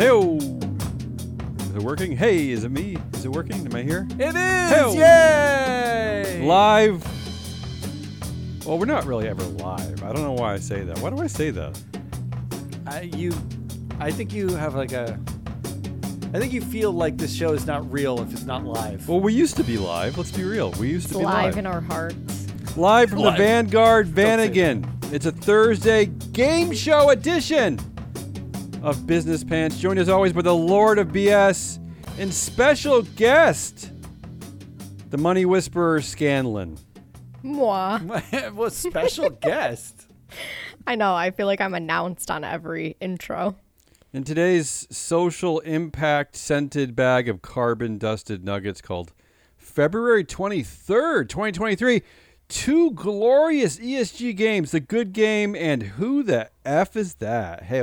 Hey, is it working? Hey, is it me? Is it working? Am I here? It is! Hey-o. Yay! Live. Well, we're not really ever live. I don't know why I say that. Why do I say that? I, you, I think you have like a. I think you feel like this show is not real if it's not live. Well, we used to be live. Let's be real. We used to be live live. in our hearts. Live from Live. the Vanguard Don't Vanagon. It's a Thursday game show edition of Business Pants. Joined as always by the Lord of BS and special guest, the Money Whisperer Scanlon. Moi. what special guest? I know. I feel like I'm announced on every intro. In today's social impact scented bag of carbon dusted nuggets called February 23rd, 2023, two glorious ESG games, The Good Game and Who the F is That? Hey,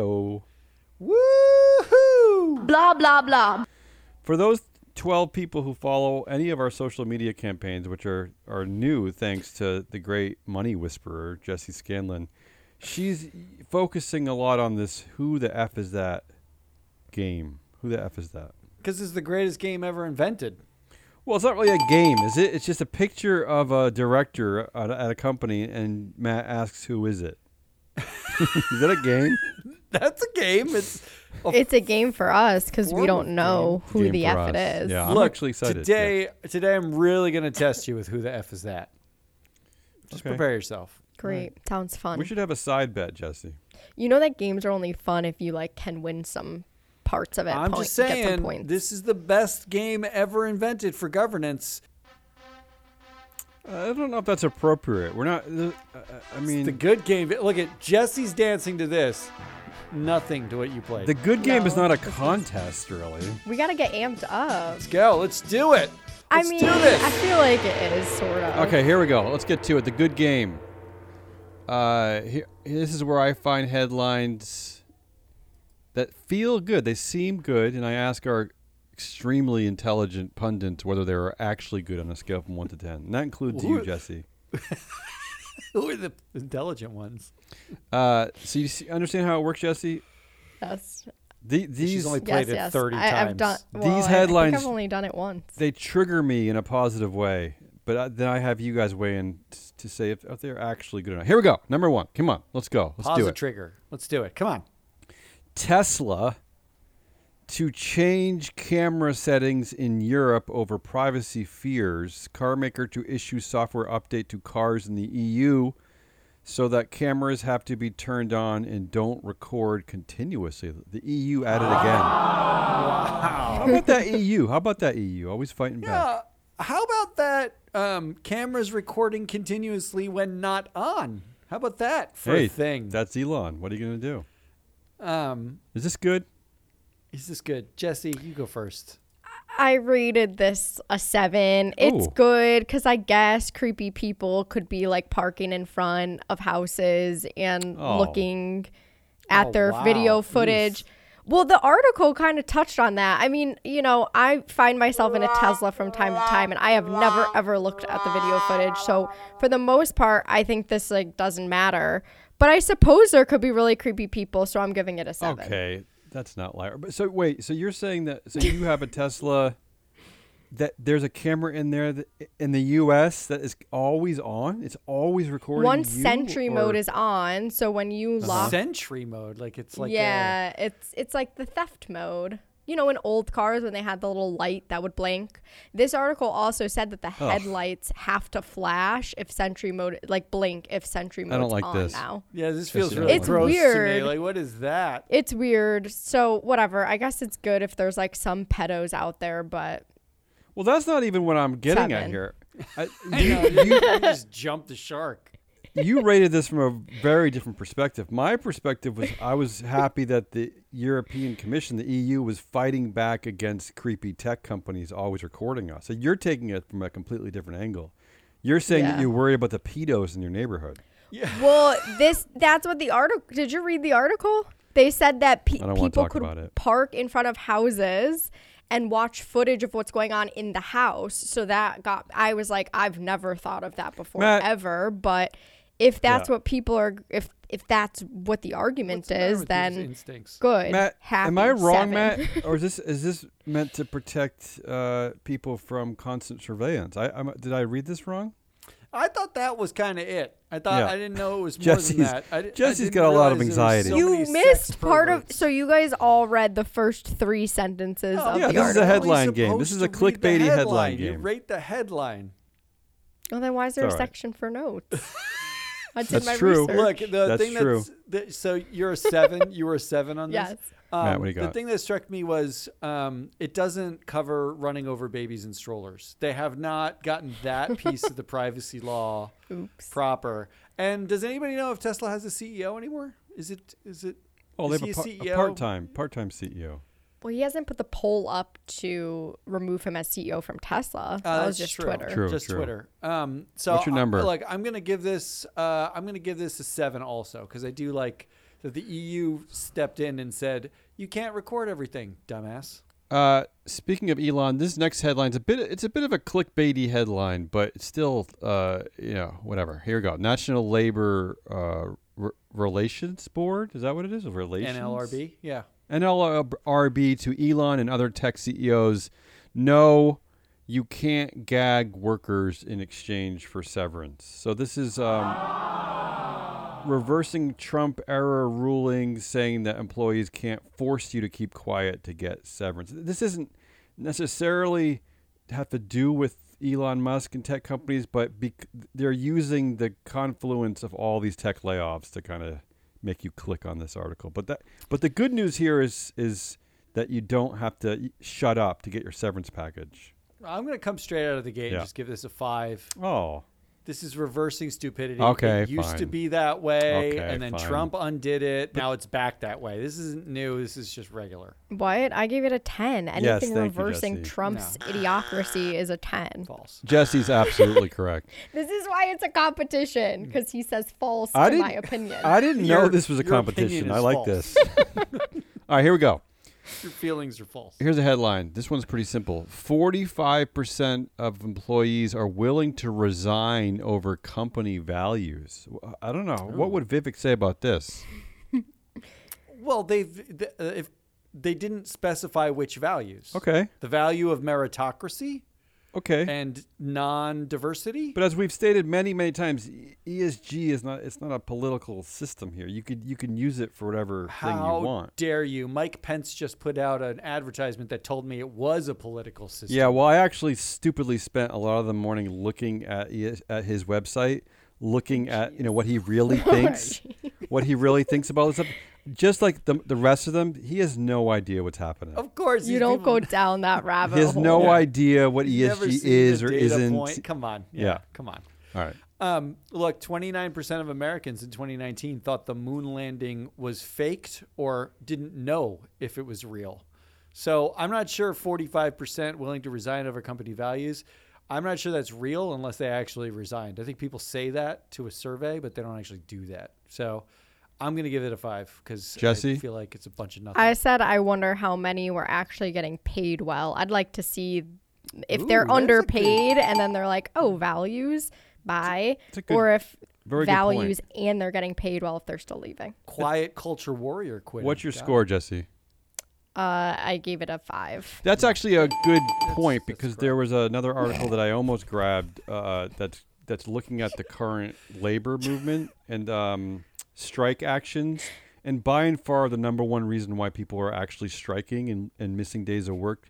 Woohoo! Blah, blah, blah. For those 12 people who follow any of our social media campaigns, which are, are new thanks to the great money whisperer, Jesse Scanlon, she's focusing a lot on this Who the F is That game. Who the F is that? Because it's the greatest game ever invented. Well, it's not really a game, is it? It's just a picture of a director at a, at a company, and Matt asks, "Who is it?" is that a game? That's a game. It's a It's a game for us because we don't of know who Game the F it us. is. Yeah, I'm Look, actually excited. Today, today I'm really gonna test you with who the f is that. Just Okay. prepare yourself. Great. Sounds fun. We should have a side bet, Jesse. You know that games are only fun if you like can win some parts of it. I'm point- just saying, this is the best game ever invented for governance. I don't know if that's appropriate. We're not. Uh, uh, I mean, It's the good game. Look at Jesse's dancing to this. Nothing to what you played. the good game is not a this is- contest, really. we gotta get amped up. Let's go. Let's do it. I Let's mean, do this. I feel like it is sort of. Okay, here we go. Let's get to it. The good game. Uh, here, this is where I find headlines that feel good. They seem good, and I ask our extremely intelligent pundits whether they're actually good on a scale from one to ten. And that includes you, Who- Jesse. Who are the intelligent ones? Uh, so you see, understand how it works, Jesse? Yes. The, these She's only Yes, played it yes. 30 I, times. I've done. These well, I- I, headlines- think I've only done it once. they trigger me in a positive way. But uh, then I have you guys weigh in t- to say if, if they're actually good or not. Here we go. Number one. Come on, let's go. Let's Pause do it. trigger. Let's do it. Come on. Tesla to change camera settings in Europe over privacy fears. carmaker to issue software update to cars in the EU so that cameras have to be turned on and don't record continuously. The EU at it again. How about that EU? How about that EU? Always fighting back. Yeah. How about that? Um, cameras recording continuously when not on. How about that for hey, a thing? that's Elon. What are you going to do? um, Is this good? Is this good? Jesse, you go first. I rated this a seven. It's Ooh. good because I guess creepy people could be like parking in front of houses and Oh. looking at Oh, their wow. video Oof. footage. Well, the article kind of touched on that. I mean, you know, I find myself in a Tesla from time to time, and I have never ever looked at the video footage. So, for the most part, I think this like doesn't matter. But I suppose there could be really creepy people, so I'm giving it a seven. Okay, that's not liar. But so wait, so you're saying that so you have a Tesla that there's a camera in there that, in the U.S. that is always on. It's always recording. One you, sentry or- mode is on, so when you uh-huh. lock Sentry mode, like it's like a- yeah, it's it's like the theft mode. You know, in old cars when they had the little light that would blink. This article also said that the Ugh. headlights have to flash if Sentry mode, like blink if Sentry mode. I don't like on this. now. yeah. This feels Jesse, really It's gross to me. weird. Like, what is that? It's weird. So whatever. I guess it's good if there's like some pedos out there, but Well, that's not even what I'm getting at here. I, I you, know, you, you just jumped the shark. You rated this from a very different perspective. My perspective was I was happy that the European Commission, the EU, was fighting back against creepy tech companies always recording us. So you're taking it from a completely different angle. You're saying that you worry about the pedos in your neighborhood. Yeah. well, this that's what the article. Did you read the article? They said that pe- I don't wanna people could park in front of houses and watch footage of what's going on in the house. So that got I was like, I've never thought of that before Matt- ever, but if that's Yeah. what people are, if if that's what the argument What's the is, with then instincts. good. Matt, happy, am I wrong, seven. Matt, or is this is this meant to protect uh, people from constant surveillance? I I'm, did I read this wrong? I thought that was kind of it. I thought Yeah. I didn't know it was more Jesse's- than that. I, di- I got a lot of realize there was anxiety. so you missed part of. So you guys all read the first three sentences Oh, of Yeah, the this is a headline You're game. This is a the clickbaity headline You game. rate the headline. Well, then why is there It's a all right. section for notes? I did That's my true. research. Look, the That's thing true. that's that, so you're a seven. you were a seven on this. Yes. Um, Matt, what do you The thing that struck me was um, it doesn't cover running over babies in strollers. They have not gotten that piece of the privacy law Oops. proper. And does anybody know if Tesla has a CEO anymore? Is it is it? Oh, they have a, he a par- CEO? a part-time part-time CEO. Well, he hasn't put the poll up to remove him as CEO from Tesla. Uh, that was just true. Twitter. True, just true. Twitter. Um, so What's your I- number? like, I'm gonna give this. Uh, I'm gonna give this a seven also because I do like that the EU stepped in and said you can't record everything, dumbass. Uh, speaking of Elon, this next headline's a bit. It's a bit of a clickbaity headline, but it's still, uh, you know, whatever. Here we go. National Labor uh, Re- Relations Board. Is that what it is? Relations. NLRB, yeah. NLRB to Elon and other tech CEOs. No, you can't gag workers in exchange for severance. So this is um, reversing Trump era rulings, saying that employees can't force you to keep quiet to get severance. This isn't necessarily have to do with Elon Musk and tech companies, but bec- they're using the confluence of all these tech layoffs to kind of make you click on this article. But that, but the good news here is is that you don't have to shut up to get your severance package. I'm gonna come straight out of the gate Yeah. and just give this a five. Oh, This is reversing stupidity. Okay, it used to be that way, Okay, and then fine. Trump undid it. now it's back that way. This isn't new. This is just regular. What? I gave it a 10. Anything Yes, thank you, reversing Jesse. Trump's idiocracy is a 10. False. Jesse's absolutely correct. This is why it's a competition because he says false I in my didn't- opinion. I didn't know Your- this was a competition. I like false. this. All right, here we go. Your feelings are false. Here's a headline. This one's pretty simple. 45% of employees are willing to resign over company values. I don't know. What would Vivek say about this? Well, they've th- uh, if they didn't specify which values. Okay. The value of meritocracy Okay. and non-diversity. But as we've stated many, many times, ESG is not it's not a political system here. You could you can use it for whatever thing you How want. dare you? Mike Pence just put out an advertisement that told me it was a political system. Yeah, well, I actually stupidly spent a lot of the morning looking at ES, at his website, looking at you know what he really oh, thinks, what he really thinks about this stuff. Just like the the rest of them, he has no idea what's happening. Of course. you don't people- go down that rabbit He has hole. no Yeah. idea what You've never ESG is or isn't. Point. Come on. Yeah, Yeah. Come on. All right. Um, look, 29% of Americans in 2019 thought the moon landing was faked or didn't know if it was real. So I'm not sure 45% willing to resign over company values. I'm not sure that's real unless they actually resigned. I think people say that to a survey, but they don't actually do that. So I'm going to give it a five because Jesse? I feel like it's a bunch of nothing. I said I wonder how many were actually getting paid well. I'd like to see if Ooh, they're that's good- underpaid and then they're like, oh, values, buy, It's a good- or if very values and they're getting paid well if they're still leaving. Quiet culture warrior quit. What's your score, Jesse? Uh, I gave it a five. That's actually a good point that's because there was another article that I almost grabbed uh, that's that's looking at the current labor movement and um, strike actions. And by and far, the number one reason why people are actually striking and, and missing days of work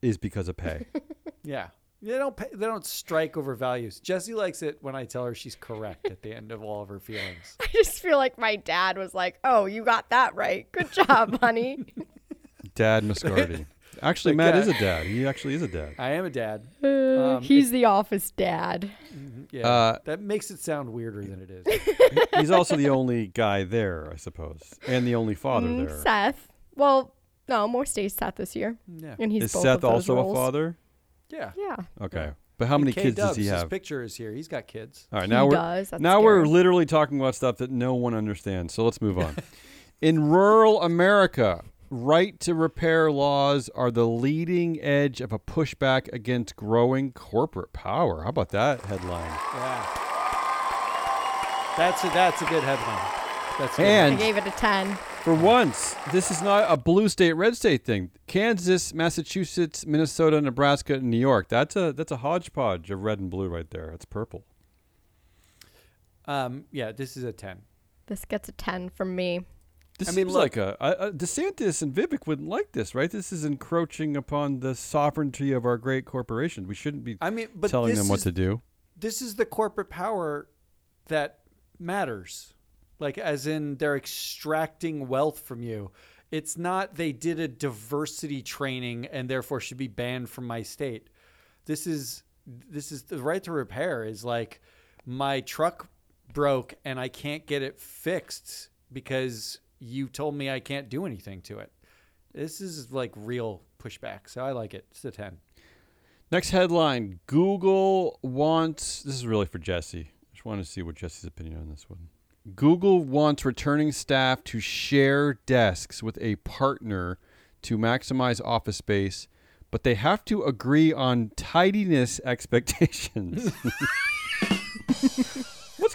is because of pay. Yeah. They don't pay, they don't strike over values. Jesse likes it when I tell her she's correct at the end of all of her feelings. I just feel like my dad was like, oh, you got that right. Good job, honey. Dad Moscardi. Actually, The Matt guy- is a dad. He actually is a dad. I am a dad. Uh, Um, he's the office dad. Yeah. Uh, that makes it sound weirder than it is. He's also the only guy there, I suppose, and the only father Mm, there. Seth. Well, no, more days Seth this year. Yeah. And he's Is both Seth of those also roles. a father? Yeah. Yeah. Okay. But how many K kids does Dubs, he His have? picture is here. He's got kids. All right, He now we're does. That's now we're literally talking about stuff that no one understands. So let's move on. In rural America, right to repair laws are the leading edge of a pushback against growing corporate power. How about that headline? Yeah. That's a, that's a good headline. That's good. I gave it a 10. for once, this is not a blue state, red state thing. Kansas, Massachusetts, Minnesota, Nebraska, and New York. That's a that's a hodgepodge of red and blue right there. It's purple. um, yeah, this is a ten. This gets a 10 from me. This I mean, seems look- like a, a, a DeSantis and Vivek wouldn't like this, right? This is encroaching upon the sovereignty of our great corporation. We shouldn't be I mean, but telling them what is, to do. This is the corporate power that matters. Like, as in, they're extracting wealth from you. It's not they did a diversity training and therefore should be banned from my state. This is this is the right to repair. Is like my truck broke and I can't get it fixed because you told me I can't do anything to it. This is like real pushback. So I like it. It's a ten. Next headline: Google wants. This is really for Jesse. I just want to see what Jesse's opinion on this one. Google wants returning staff to share desks with a partner to maximize office space, but they have to agree on tidiness expectations.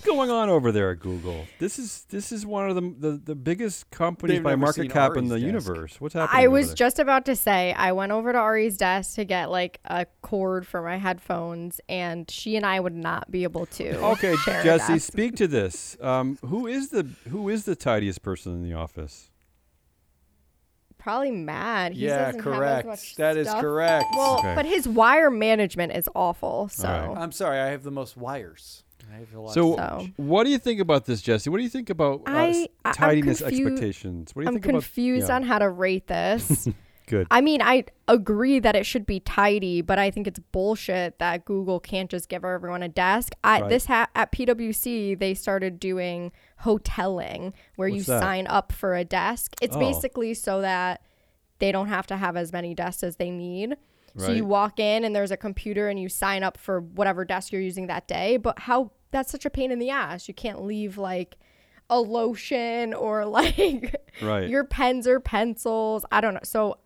What's going on over there at Google? This is this is one of the the, the biggest companies They've by market seen cap in the desk. universe. What's happening? I over was there? just about to say, I went over to Ari's desk to get like a cord for my headphones, and she and I would not be able to. Okay, Jesse, speak to this. Um, who is the who is the tidiest person in the office? Probably Matt. He yeah, doesn't have as correct. much That is stuff. correct. Well, Okay. but his wire management is awful. So All right. I'm sorry, I have the most wires. I have a lot So, of So- what do you think about this, Jesse? What do you think about uh, I- s- I- I'm tidiness confu- expectations? What do you I'm think about? confused yeah. on how to rate this. Good. I mean, I agree that it should be tidy, but I think it's bullshit that Google can't just give everyone a desk. I Right. this ha- at PwC they started doing hoteling where you that? sign up for a desk. It's Oh. basically so that they don't have to have as many desks as they need. So you walk in and there's a computer and you sign up for whatever desk you're using that day. But how that's such a pain in the ass. You can't leave like a lotion or like Right. your pens or pencils. I don't know. So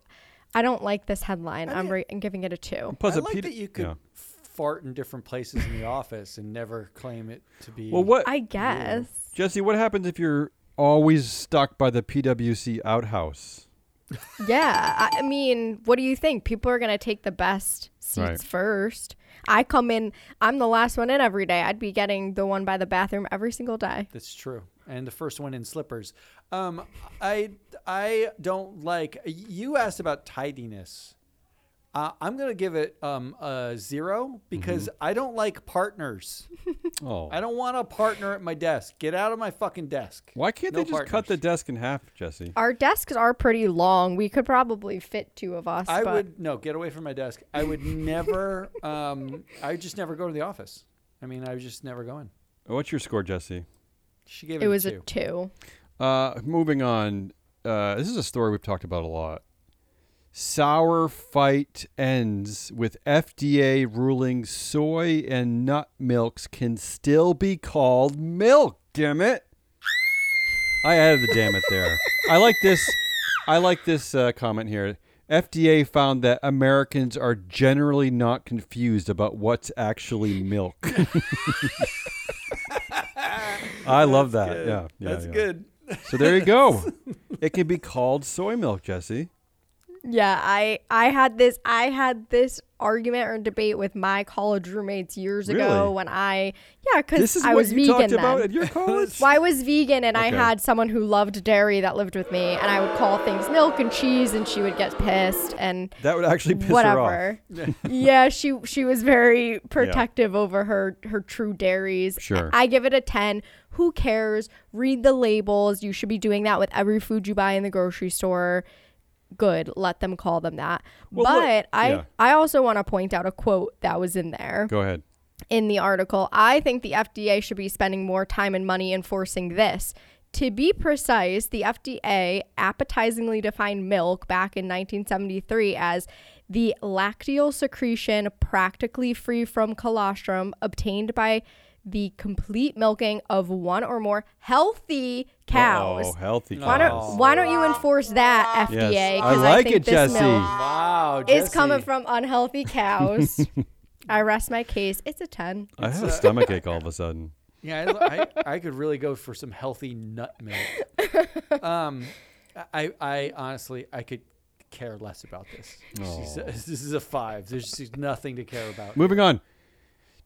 I don't like this headline. I I'm, mean- ra- I'm giving it a two. Plus, I a like P- that you could yeah. fart in different places in the office and never claim it to be. Well, what I guess. Jesse? What happens if you're always stuck by the PwC outhouse? Yeah. I, I mean, what do you think? People are going to take the best seats Right. first. I come in, I'm the last one in every day. I'd be getting the one by the bathroom every single day. That's true. And the first one in slippers. Um, I I don't like. You asked about tidiness. Uh, I'm gonna give it um, a zero because Mm-hmm. I don't like partners. Oh, I don't want a partner at my desk. Get out of my fucking desk. why can't no they just cut the desk in half, Jesse? Our desks are pretty long. We could probably fit two of us. I but would no get away from my desk. I would never. um, I would just never go to the office. I mean, I would just never go in. What's your score, Jesse? She gave it, It was a a two. two. Uh, moving on. Uh, this is a story we've talked about a lot. Sour fight ends with FDA ruling soy and nut milks can still be called milk. Damn it! I added the damn it there. I like this. I like this uh, comment here. FDA found that Americans are generally not confused about what's actually milk. I love that. Good. Yeah, yeah, that's yeah. good. So there you go. it can be called soy milk, Jesse. Yeah, I I had this I had this argument or debate with my college roommates years ago when I yeah because I was vegan talked about then. your college. Well, I was vegan and I had someone who loved dairy that lived with me, and I would call things milk and cheese, and she would get pissed and that would actually piss her whatever. yeah, she she was very protective over her her true dairies. Sure. I give it a ten. Who cares? Read the labels. You should be doing that with every food you buy in the grocery store. Good. Let them call them that. Well, but look- I yeah. I also want to point out a quote that was in there. Go ahead. in the article. I think the FDA should be spending more time and money enforcing this. To be precise, the FDA appetizingly defined milk back in 1973 as the lacteal secretion practically free from colostrum obtained by the complete milking of one or more healthy cows. Oh, healthy Why don't Why don't you enforce that FDA? Yes, I like think it, this Jesse. milk Wow, is Jesse. coming from unhealthy cows. I rest my case. It's a ten. I have a stomach ache all of a sudden. Yeah, I, I, I could really go for some healthy nut milk. Um, I, I honestly, I could care less about this. This is, a, this is a five. There's just nothing to care about. Moving on.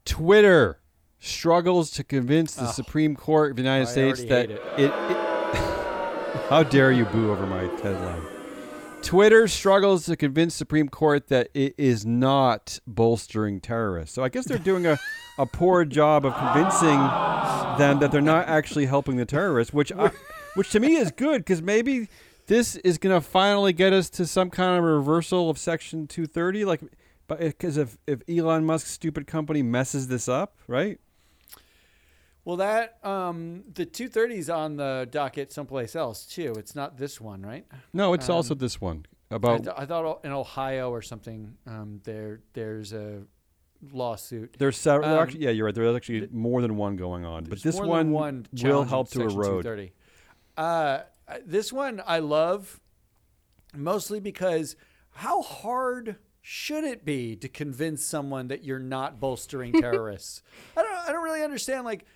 Twitter struggles to convince the Oh. Supreme Court of the United I States that hate it, it- How dare you boo over my headline? Twitter struggles to convince Supreme Court that it is not bolstering terrorists. So I guess they're doing a, a poor job of convincing them that they're not actually helping the terrorists, which I, which to me is good because maybe this is going to finally get us to some kind of reversal of Section 230. Like, but because if if Elon Musk's stupid company messes this up, right? Well, that um, the 230 is on the docket someplace else too. It's not this one, right? No, it's also Um, this one I, about. th- I thought in Ohio or something, um, there there's a lawsuit. There's several. Um, actually, yeah, you're right. There's actually th- more than one going on, but this one, one will help to erode. 230. Uh, this one I love, mostly because how hard should it be to convince someone that you're not bolstering terrorists? I don't. I don't really understand. Like,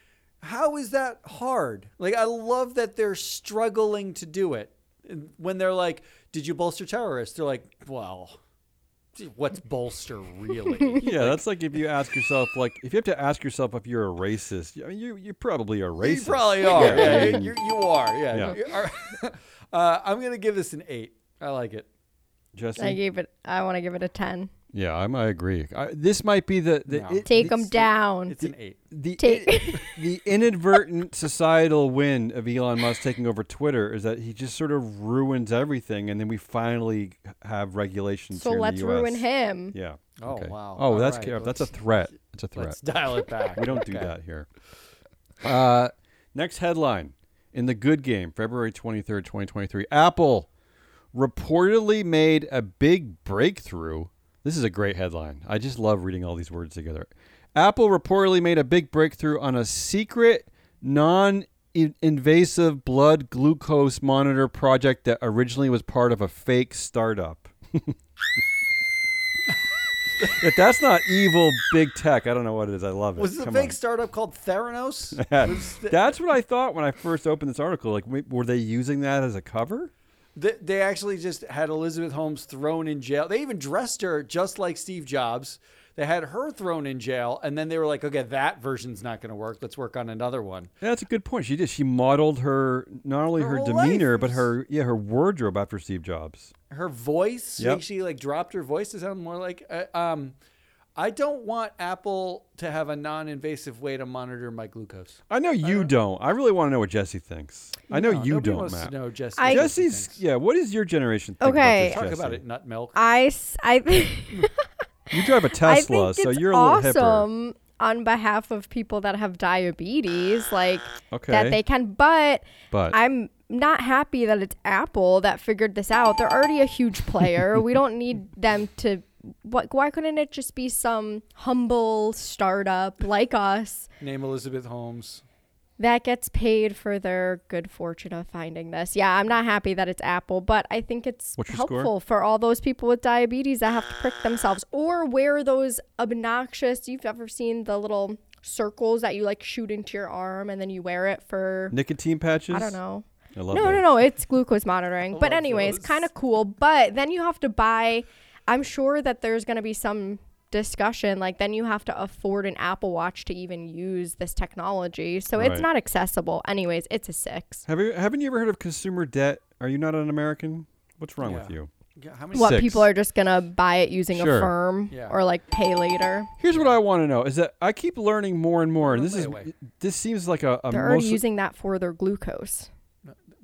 how is that hard? Like, I love that they're struggling to do it. When they're like, "Did you bolster terrorists?" They're like, "Well." What's bolster really? Yeah, that's like if you ask yourself, like, if you have to ask yourself if you're a racist, I mean, you you probably are racist. You probably are. Yeah, Yeah, you, you, you are. Yeah. Yeah. You are. uh, I'm gonna give this an eight. I like it. Jesse. I gave it. I want to give it a ten. Yeah, I'm, I agree. I, this might be the the No. it- Take them down. It's an eight. the Take- the inadvertent societal win of Elon Musk taking over Twitter is that he just sort of ruins everything, and then we finally have regulations. So here let's the US. ruin him. Yeah. Oh, okay. wow. Oh, All that's right, ca- that's a threat. It's a threat. Let's dial it back. We don't do Okay. that here. Uh, next headline in the good game, February 23rd, 2023. Apple reportedly made a big breakthrough. This is a great headline. I just love reading all these words together. Apple reportedly made a big breakthrough on a secret, non invasive blood glucose monitor project that originally was part of a fake startup. if that's not evil big tech, I don't know what it is. I love it. Was the Come fake on. startup called Theranos? Yeah. Was the- That's what I thought when I first opened this article. Like, were they using that as a cover? They, they actually just had Elizabeth Holmes thrown in jail. They even dressed her just like Steve Jobs. They had her thrown in jail, and then they were like, "Okay, that version's not going to work. Let's work on another one." Yeah, that's a good point. She did. She modeled her not only Her her, demeanor, life but her yeah her wardrobe after Steve Jobs. her voice Yep. like she like dropped her voice to sound more like uh, um i don't want apple to have a non-invasive way to monitor my glucose I know you uh, don't. I really want to know what Jesse thinks. I know No, you don't, wants Matt. to know Jesse, I- Jesse's thinks. yeah. What is your generation think Okay. about talk this, about it nut milk I I. You drive a Tesla, so you're a little hipper. awesome on behalf of people that have diabetes, like Okay, that they can. But but I'm not happy that it's Apple that figured this out. They're already a huge player. we don't need them to. What? Why couldn't it just be some humble startup like us name elizabeth holmes that gets paid for their good fortune of finding this? Yeah, I'm not happy that it's Apple, but I think it's What's your score? helpful for all those people with diabetes that have to prick themselves or wear those obnoxious. You've ever seen the little circles that you like shoot into your arm and then you wear it for nicotine patches. I don't know. I love No, that. no, no. It's glucose monitoring. But love anyways, kind of cool. But then you have to buy. I'm sure that there's going to be some discussion. Like then you have to afford an Apple Watch to even use this technology. So Right. it's not accessible. Anyways, it's a six. Have you haven't you ever heard of consumer debt? Are you not an American? What's wrong with you? Yeah, how many What Six. people are just gonna buy it using Sure. Affirm Yeah. or like pay later. Here's what I want to know: is that I keep learning more and more, and this is this seems like a, a They're already using that for their glucose.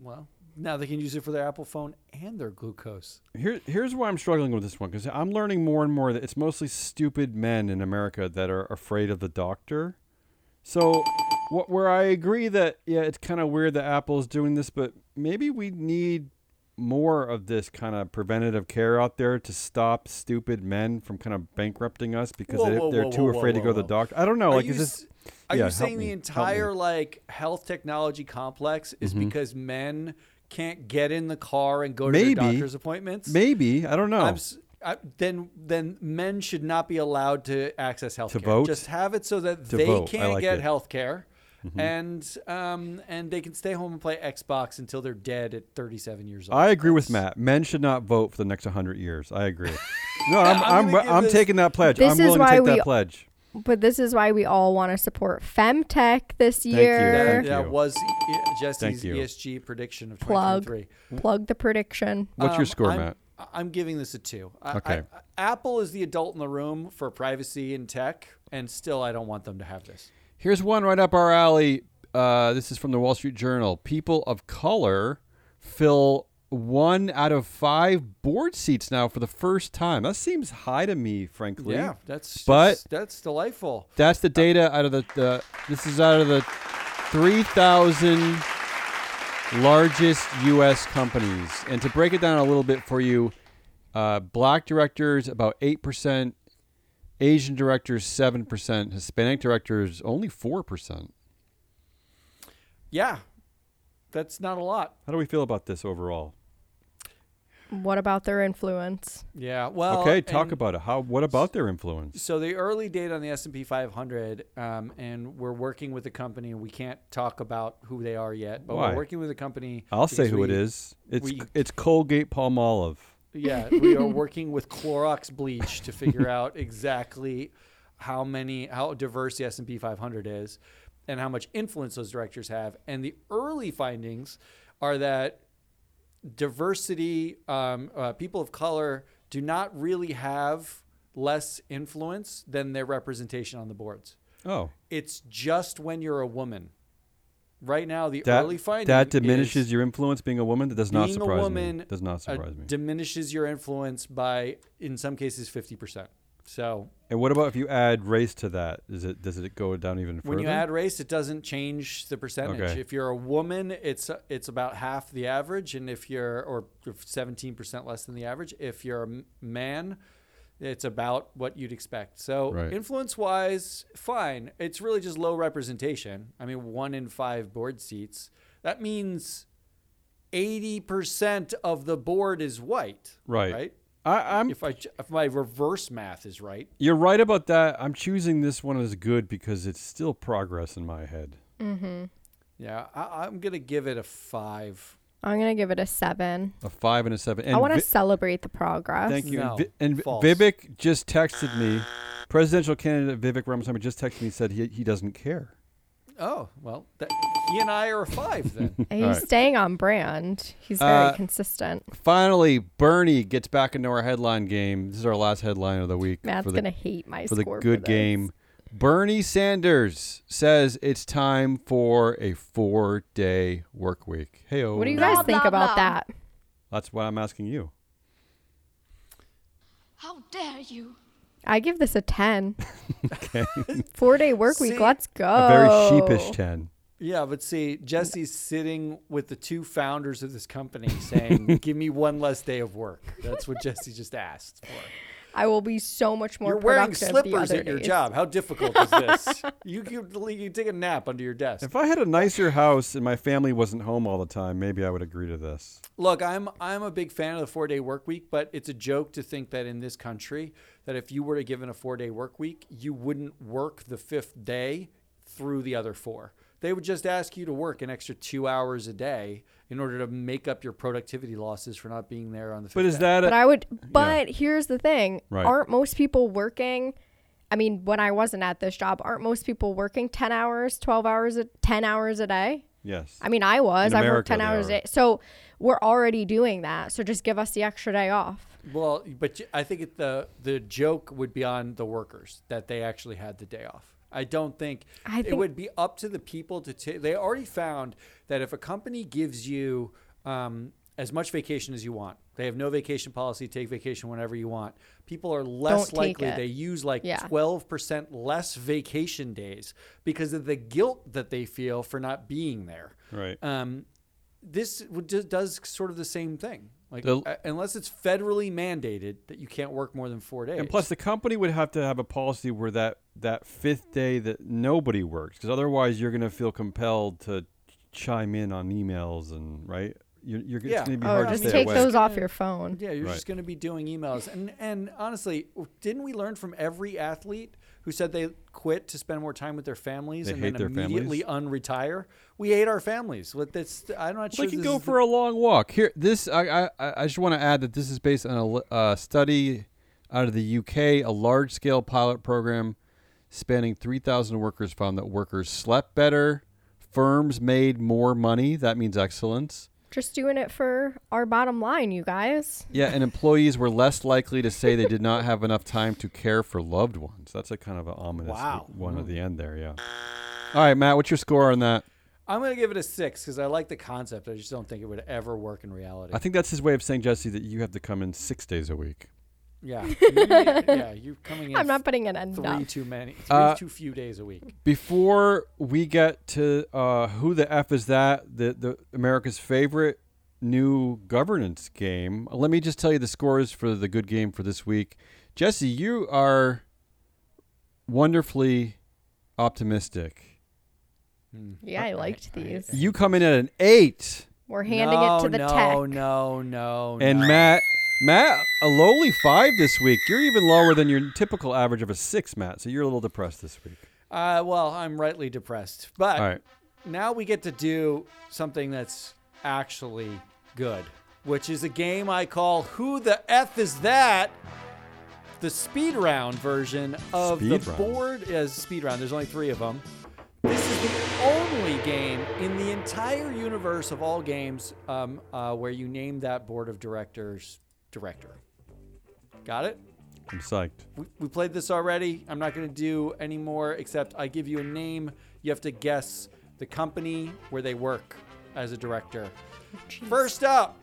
well now they can use it for their apple phone and their glucose Here, here's why I'm struggling with this one because I'm learning more and more that it's mostly stupid men in America that are afraid of the doctor. So, what where I agree that yeah, it's kind of weird that Apple is doing this, but maybe we need more of this kind of preventative care out there to stop stupid men from kind of bankrupting us because Whoa, they, whoa, they're whoa, too whoa, whoa, afraid to go to the doctor. I don't know. are like, you, is this? are yeah, you saying me, the entire like health technology complex is Mhm. because men can't get in the car and go to Maybe. their doctor's appointments Maybe I don't know. I'm s I then then men should not be allowed to access health care. vote? Just have it so that To they vote. Can't like get health care Mm-hmm. and um, and they can stay home and play Xbox until they're dead at 37 years old. I agree with Matt. Men should not vote for the next 100 years. I agree. No, I'm I'm I'm, gonna I'm this- taking that pledge. This I'm is willing to why take we- that pledge. But this is why we all want to support femtech this you. year. That, Thank that you. was E- Jesse's ESG prediction of Plug. 2023. Plug the prediction. What's your Um, score, I'm, Matt? I'm giving this a two. I- Okay. I- Apple is the adult in the room for privacy and tech, and still, I don't want them to have this. Here's one right up our alley. Uh, this is from the Wall Street Journal. People of color fill one out of five board seats now for the first time. That seems high to me, frankly. Yeah, that's But- that's, that's delightful. That's the data out of the, the this is out of the 3,000 largest U.S. companies. And to break it down a little bit for you, uh, black directors about 8%, Asian directors 7%, Hispanic directors only 4%. Yeah, that's not a lot. How do we feel about this overall? What about their influence? Yeah. Well. okay, talk about it. How what about their influence? So the early data on the S and P 500, um, and we're working with a company. We can't talk about who they are yet, but Why? we're working with a company. I'll say who it we- is. It's we- it's Colgate Palmolive. Yeah, we are working with Clorox bleach to figure out exactly how many, how diverse the S and P 500 is, and how much influence those directors have. And the early findings are that diversity, um, uh, people of color, do not really have less influence than their representation on the boards. Oh, It's just when you're a woman. Right now, the that early finding that diminishes is your influence. Being a woman that does not being surprise a woman me. Does not uh, surprise me. diminishes your influence by, in some cases, fifty percent. So And what about if you add race to that? Is it does it go down even further? when you add race, it doesn't change the percentage. Okay. If you're a woman, it's it's about half the average, and if you're or seventeen percent less than the average. If you're a man, it's about what you'd expect. So Right. influence wise, fine. It's really just low representation. I mean, one in five board seats. That means eighty percent of the board is white. Right. Right. I, I'm If I if my reverse math is right. you're right about that. I'm choosing this one as good because it's still progress in my head. Mm-hmm. Yeah, I, I'm gonna give it a five. I'm gonna give it a seven. A five and a seven. And I want to Vi- celebrate the progress. Thank you. No, and Vi- and. Vivek just texted me. Presidential candidate Vivek Ramaswamy just texted me and said he, he doesn't care. Oh well, that, he and I are a five then. He's All right. staying on brand. He's very Uh, consistent. Finally, Bernie gets back into our headline game. This is our last headline of the week Matt's the, gonna hate my for the score good this. game. Bernie Sanders says it's time for a four-day work week. Hey, What do you guys Blah, think blah, about blah. that? That's what I'm asking you. How dare you? I give this a ten. Okay. Four day work week. See, Let's go. a very sheepish ten. Yeah, but see, Jesse's sitting with the two founders of this company saying, "Give me one less day of work." That's what Jesse just asked for. I will be so much more You're wearing productive the slippers at your days. job. How difficult is this? you could you take a nap under your desk. If I had a nicer house and my family wasn't home all the time, maybe I would agree to this. Look, I'm I'm a big fan of the four day work week, but it's a joke to think that in this country that if you were to given a four day work week, you wouldn't work the fifth day through the other four. They would just ask you to work an extra two hours a day in order to make up your productivity losses for not being there on the fifth But is day. that But a, I would. But here's the thing: Right. aren't most people working? I mean, when I wasn't at this job, aren't most people working ten hours, twelve hours, a, ten hours a day? yes? I mean, I was. In I America, worked ten hours are. a day. So we're already doing that. So just give us the extra day off. Well, but I think it, the the joke would be on the workers that they actually had the day off. I don't think, I it would be up to the people to take. They already found that if a company gives you um, as much vacation as you want, they have no vacation policy. Take vacation whenever you want. People are less Don't likely. it. They use like Yeah. twelve percent less vacation days because of the guilt that they feel for not being there Right. um, this would, do- does sort of the same thing. Like The- unless it's federally mandated that you can't work more than four days. And plus, the company would have to have a policy where that that fifth day that nobody works, because otherwise you're going to feel compelled to chime in on emails and right. You're, you're Yeah. it's going to be Oh, hard I to just mean, stay take away. those off your phone. yeah, you're Right. just going to be doing emails. And and honestly, didn't we learn from every athlete who said they quit to spend more time with their families They and then their immediately unretire. We hate our families. What this, I'm not sure. They can go is the- for a long walk. Here, this I I, I just want to add that this is based on a uh, study out of the UK. A large-scale pilot program spanning 3,000 workers found that workers slept better, firms made more money. That means excellence. Just doing it for our bottom line, you guys. Yeah, and employees were less likely to say they did not have enough time to care for loved ones. That's a kind of an ominous Wow. one at the mm-hmm. end there. Yeah. All right, Matt, what's your score on that? I'm going to give it a six because I like the concept. I just don't think it would ever work in reality. I think that's his way of saying, Jesse, that you have to come in six days a week. yeah, You- yeah, you're coming in I'm not putting an end three up. too many, three Uh, too few days a week. Before we get to uh, who the f is that, the the America's favorite new governance game. Let me just tell you the scores for the good game for this week. Jesse, you are wonderfully optimistic. Yeah, I liked these. You come in at an eight, We're handing no, it to the no, tech. No, no, no, and no. Matt, Matt, a lowly five this week. You're even lower than your typical average of a six, Matt. So you're a little depressed this week. Uh, well, I'm rightly depressed, but right. now we get to do something that's actually good, which is a game I call "Who the f is that?" The speed round version of the round. board is speed round. There's only three of them. This is the only game in the entire universe of all games um, uh, where you name that board of directors director. Got it? I'm psyched. we, we played this already. I'm not going to do any more except I give you a name. You have to guess the company where they work as a director. First up,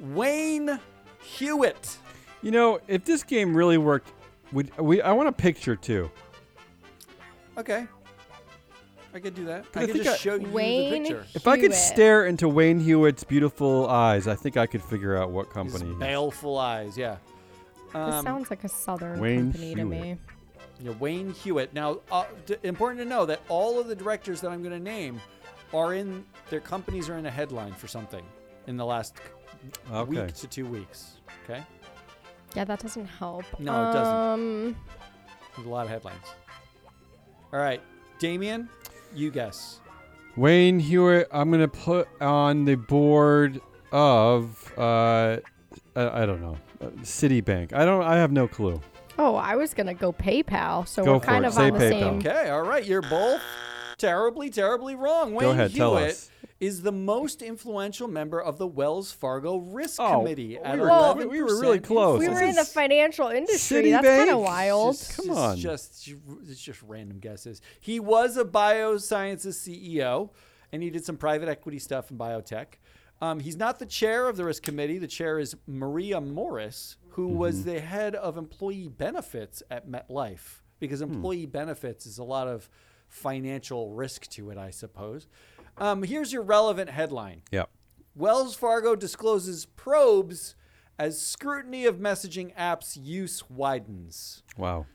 Wayne Hewett. You know, if this game really worked, we we I want a picture too. Okay. I could do that. I I could think just I- show you Wayne the picture. If I could stare into Wayne Hewett's beautiful eyes, I think I could figure out what His company. he is. baleful eyes, yeah. This Um, sounds like a southern Wayne company to me. Yeah, Wayne Hewett. Now, uh, d- important to know that all of the directors that I'm going to name are in their companies are in a headline for something in the last Okay. week to two weeks. Okay, Yeah, that doesn't help. No, it doesn't. Um, there's a lot of headlines. All right, Damion, you guess. Wayne Hewett. I'm gonna put on the board of uh, I, I don't know, uh, Citibank. I don't. I have no clue. oh, I was gonna go PayPal, so Go we're for kind it. of Say on the PayPal. same. Okay, all right, you're both terribly, terribly wrong. Wayne ahead, tell Hewett us. Is the most influential member of the Wells Fargo Risk Oh, Committee. we at were- 11% we were really close. We were in the financial industry. That's kind Citibank? of wild. Just- Come it's on. Just it's just random guesses. He was a biosciences CEO, and he did some private equity stuff in biotech. Um, he's not the chair of the risk committee. The chair is Maria Morris, who was Mm-hmm. the head of employee benefits at MetLife, because Hmm. employee benefits is a lot of financial risk to it, I suppose. Um, here's your relevant headline. Yeah. Wells Fargo discloses probes as scrutiny of messaging apps use widens. Wow.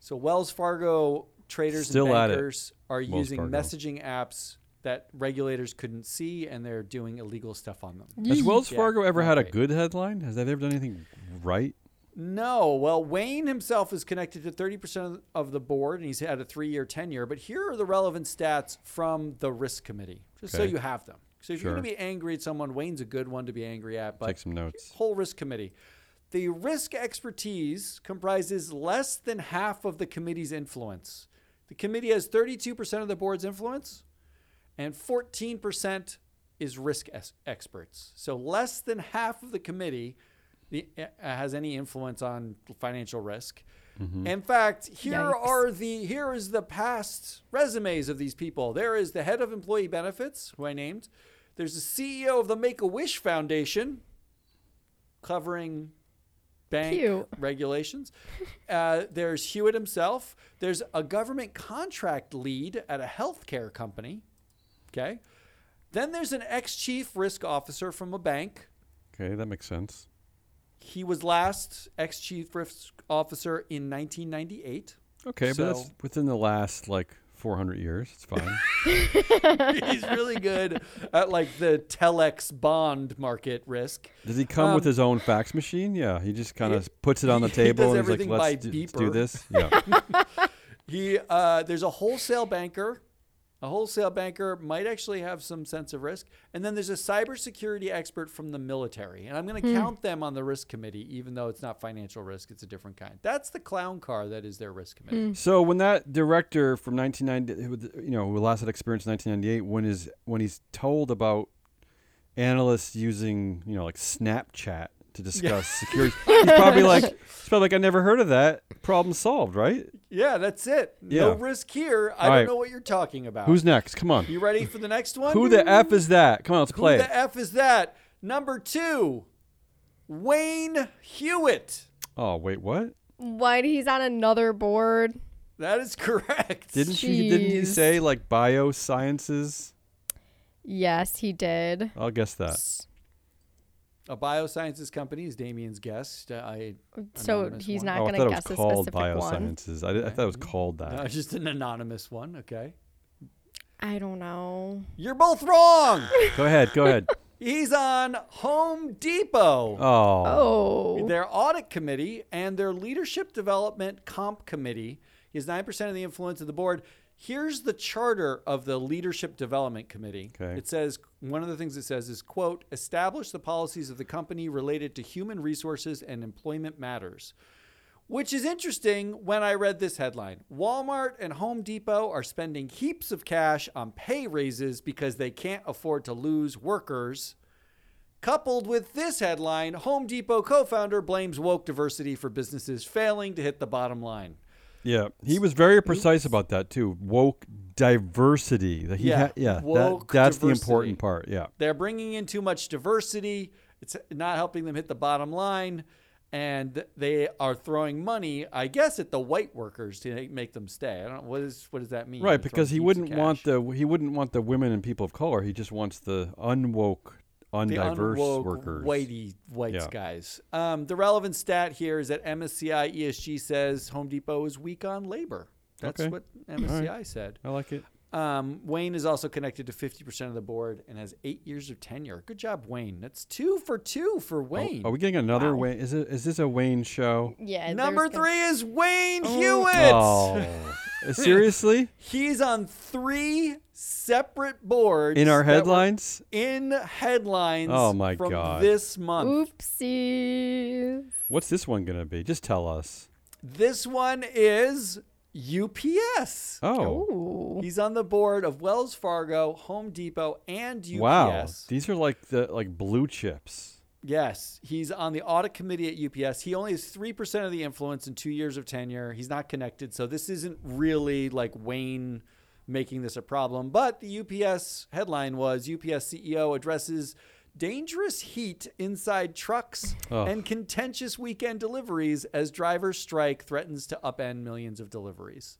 So Wells Fargo traders Still and at bankers are Wells using Fargo. messaging apps that regulators couldn't see, and they're doing illegal stuff on them. Has Wells Yeah, Fargo ever not had a good headline? Has that ever done anything right? No. Well, Wayne himself is connected to 30% of the board, and he's had a three-year tenure. But here are the relevant stats from the risk committee, just so you have them. So if you're going to be angry at someone, Wayne's a good one to be angry at. But Take some notes. whole risk committee. The risk expertise comprises less than half of the committee's influence. The committee has 32% of the board's influence, and 14% is risk es- experts. So less than half of the committee the, uh, has any influence on financial risk. In fact, here Yikes. are the here is the past resumes of these people. There is the head of employee benefits, who I named. There's the CEO of the Make a Wish Foundation, covering bank Cute. regulations. Uh, there's Hewett himself. There's a government contract lead at a healthcare company. Okay. Then there's an ex chief risk officer from a bank. Okay, that makes sense. He was last ex chief risk officer in 1998. Okay, but that's within the last like 400 years. It's fine. He's really good at like the telex bond market risk. Does he come with Um, his own fax machine? Yeah, he just kind of puts it on the table and he's like, everything by "Let's, do, let's do this." Yeah. He uh, there's a wholesale banker. A wholesale banker might actually have some sense of risk, and then there's a cybersecurity expert from the military, and I'm going to hmm. count them on the risk committee, even though it's not financial risk; it's a different kind. That's the clown car that is their risk committee. Hmm. So when that director from 1990, who, you know, who last had experience in 1998, when is when he's told about analysts using, you know, like Snapchat to discuss security, he's probably like, he's probably like, I never heard of that. Problem solved, right? Yeah, that's it. No Yeah. risk here. I All don't right. know what you're talking about. Who's next? Come on. you ready for the next one? Who the f is that? Come on, let's Who play it. the f is that? Number two, Wayne Hewett. Oh wait, what? What? He's on another board. That is correct. Didn't he? Didn't he Jeez. say like biosciences? Yes, he did. I'll guess that. A biosciences company is Damion's guest. Uh, I So he's one. not oh, I going thought to it was guess a called specific one. biosciences. I, did- I thought it was called that. no, just an anonymous one. Okay, I don't know. you're both wrong. Go ahead. Go ahead. He's on Home Depot. Oh. Oh. Their audit committee and their leadership development comp committee. He has 9% of the influence of the board. Here's the charter of the leadership development committee. Okay. It says one of the things it says is quote, establish the policies of the company related to human resources and employment matters. Which is interesting when I read this headline. Walmart and Home Depot are spending heaps of cash on pay raises because they can't afford to lose workers. Coupled with this headline, Home Depot co founder blames woke diversity for businesses failing to hit the bottom line. Yeah, he was very precise about that too. Woke diversity. That he Yeah, ha- yeah. That, woke that's the important part. Yeah. They're bringing in too much diversity, it's not helping them hit the bottom line. And they are throwing money, I guess, at the white workers to make them stay. I don't know what is what does that mean? Right, because he throwing heaps of wouldn't want the he wouldn't want the women and people of color. He just wants the unwoke, the undiverse unwoke, workers. whitey whites Yeah. guys. Um, the relevant stat here is that MSCI ESG says Home Depot is weak on labor. That's Okay. what MSCI said. I like it. Um, Wayne is also connected to 50% of the board and has eight years of tenure. Good job, Wayne. That's two for two for Oh, Wayne. are we getting another Wow. Wayne? Is it is this a Wayne show? Yeah. Number there's gonna- three is Wayne Hewett. Oh, seriously? He's on three separate boards In our headlines? In headlines. Oh, my from God. This month. oopsie What's this one gonna be? Just tell us. This one is UPS. Oh, Ooh. He's on the board of Wells Fargo, Home Depot, and UPS. wow. These are like the like blue chips. Yes, he's on the audit committee at UPS. He only has 3% of the influence in two years of tenure. He's not connected. So this isn't really like Wayne making this a problem. But the UPS headline was UPS CEO addresses dangerous heat inside trucks Ugh. and contentious weekend deliveries as driver strike threatens to upend millions of deliveries.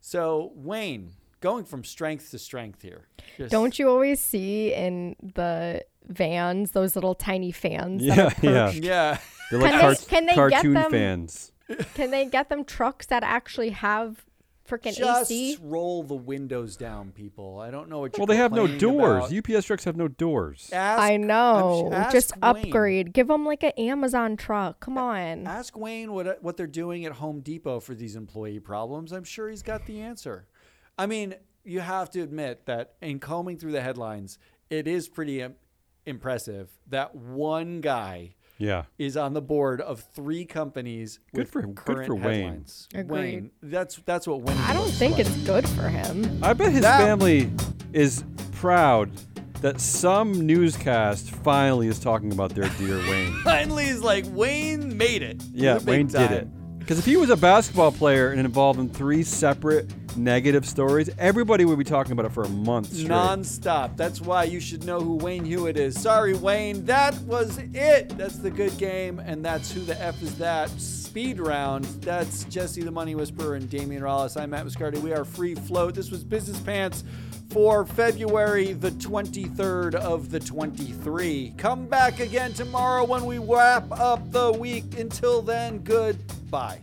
So, Wayne, going from strength to strength here. Just- Don't you always see in the vans those little tiny fans? that Yeah. Yeah. They're like Can car- they- can they get them- fans. Can they get them trucks that actually have freaking Just AC? roll the windows down, people. I don't know what you're Well, they have no doors. about. UPS trucks have no doors. Ask, I know. I'm- ask Just Wayne. upgrade. Give them like an Amazon truck. Come on. Ask Wayne what uh, what they're doing at Home Depot for these employee problems. I'm sure he's got the answer. I mean, you have to admit that in combing through the headlines, it is pretty impressive that one guy Yeah. is on the board of three companies Good with for- good for Wayne. headlines. Agreed. Wayne, that's that's what Wayne. I don't think like. it's good for him. I bet his That- family is proud that some newscast finally is talking about their dear Wayne. Finally, is like Wayne made it. Yeah, the big Wayne did it. Because if he was a basketball player and involved in three separate negative stories, everybody would be talking about it for a month straight. Non-stop. That's why you should know who Wayne Hewett is. Sorry, Wayne. That was it. That's the good game, and that's who the F is that. Speed round. That's Jesse the Money Whisperer and Damion Rallis. I'm Matt Moscardi. We are Free Float. This was Business Pants for February the 23rd of the 23. Come back again tomorrow when we wrap up the week. Until then, goodbye.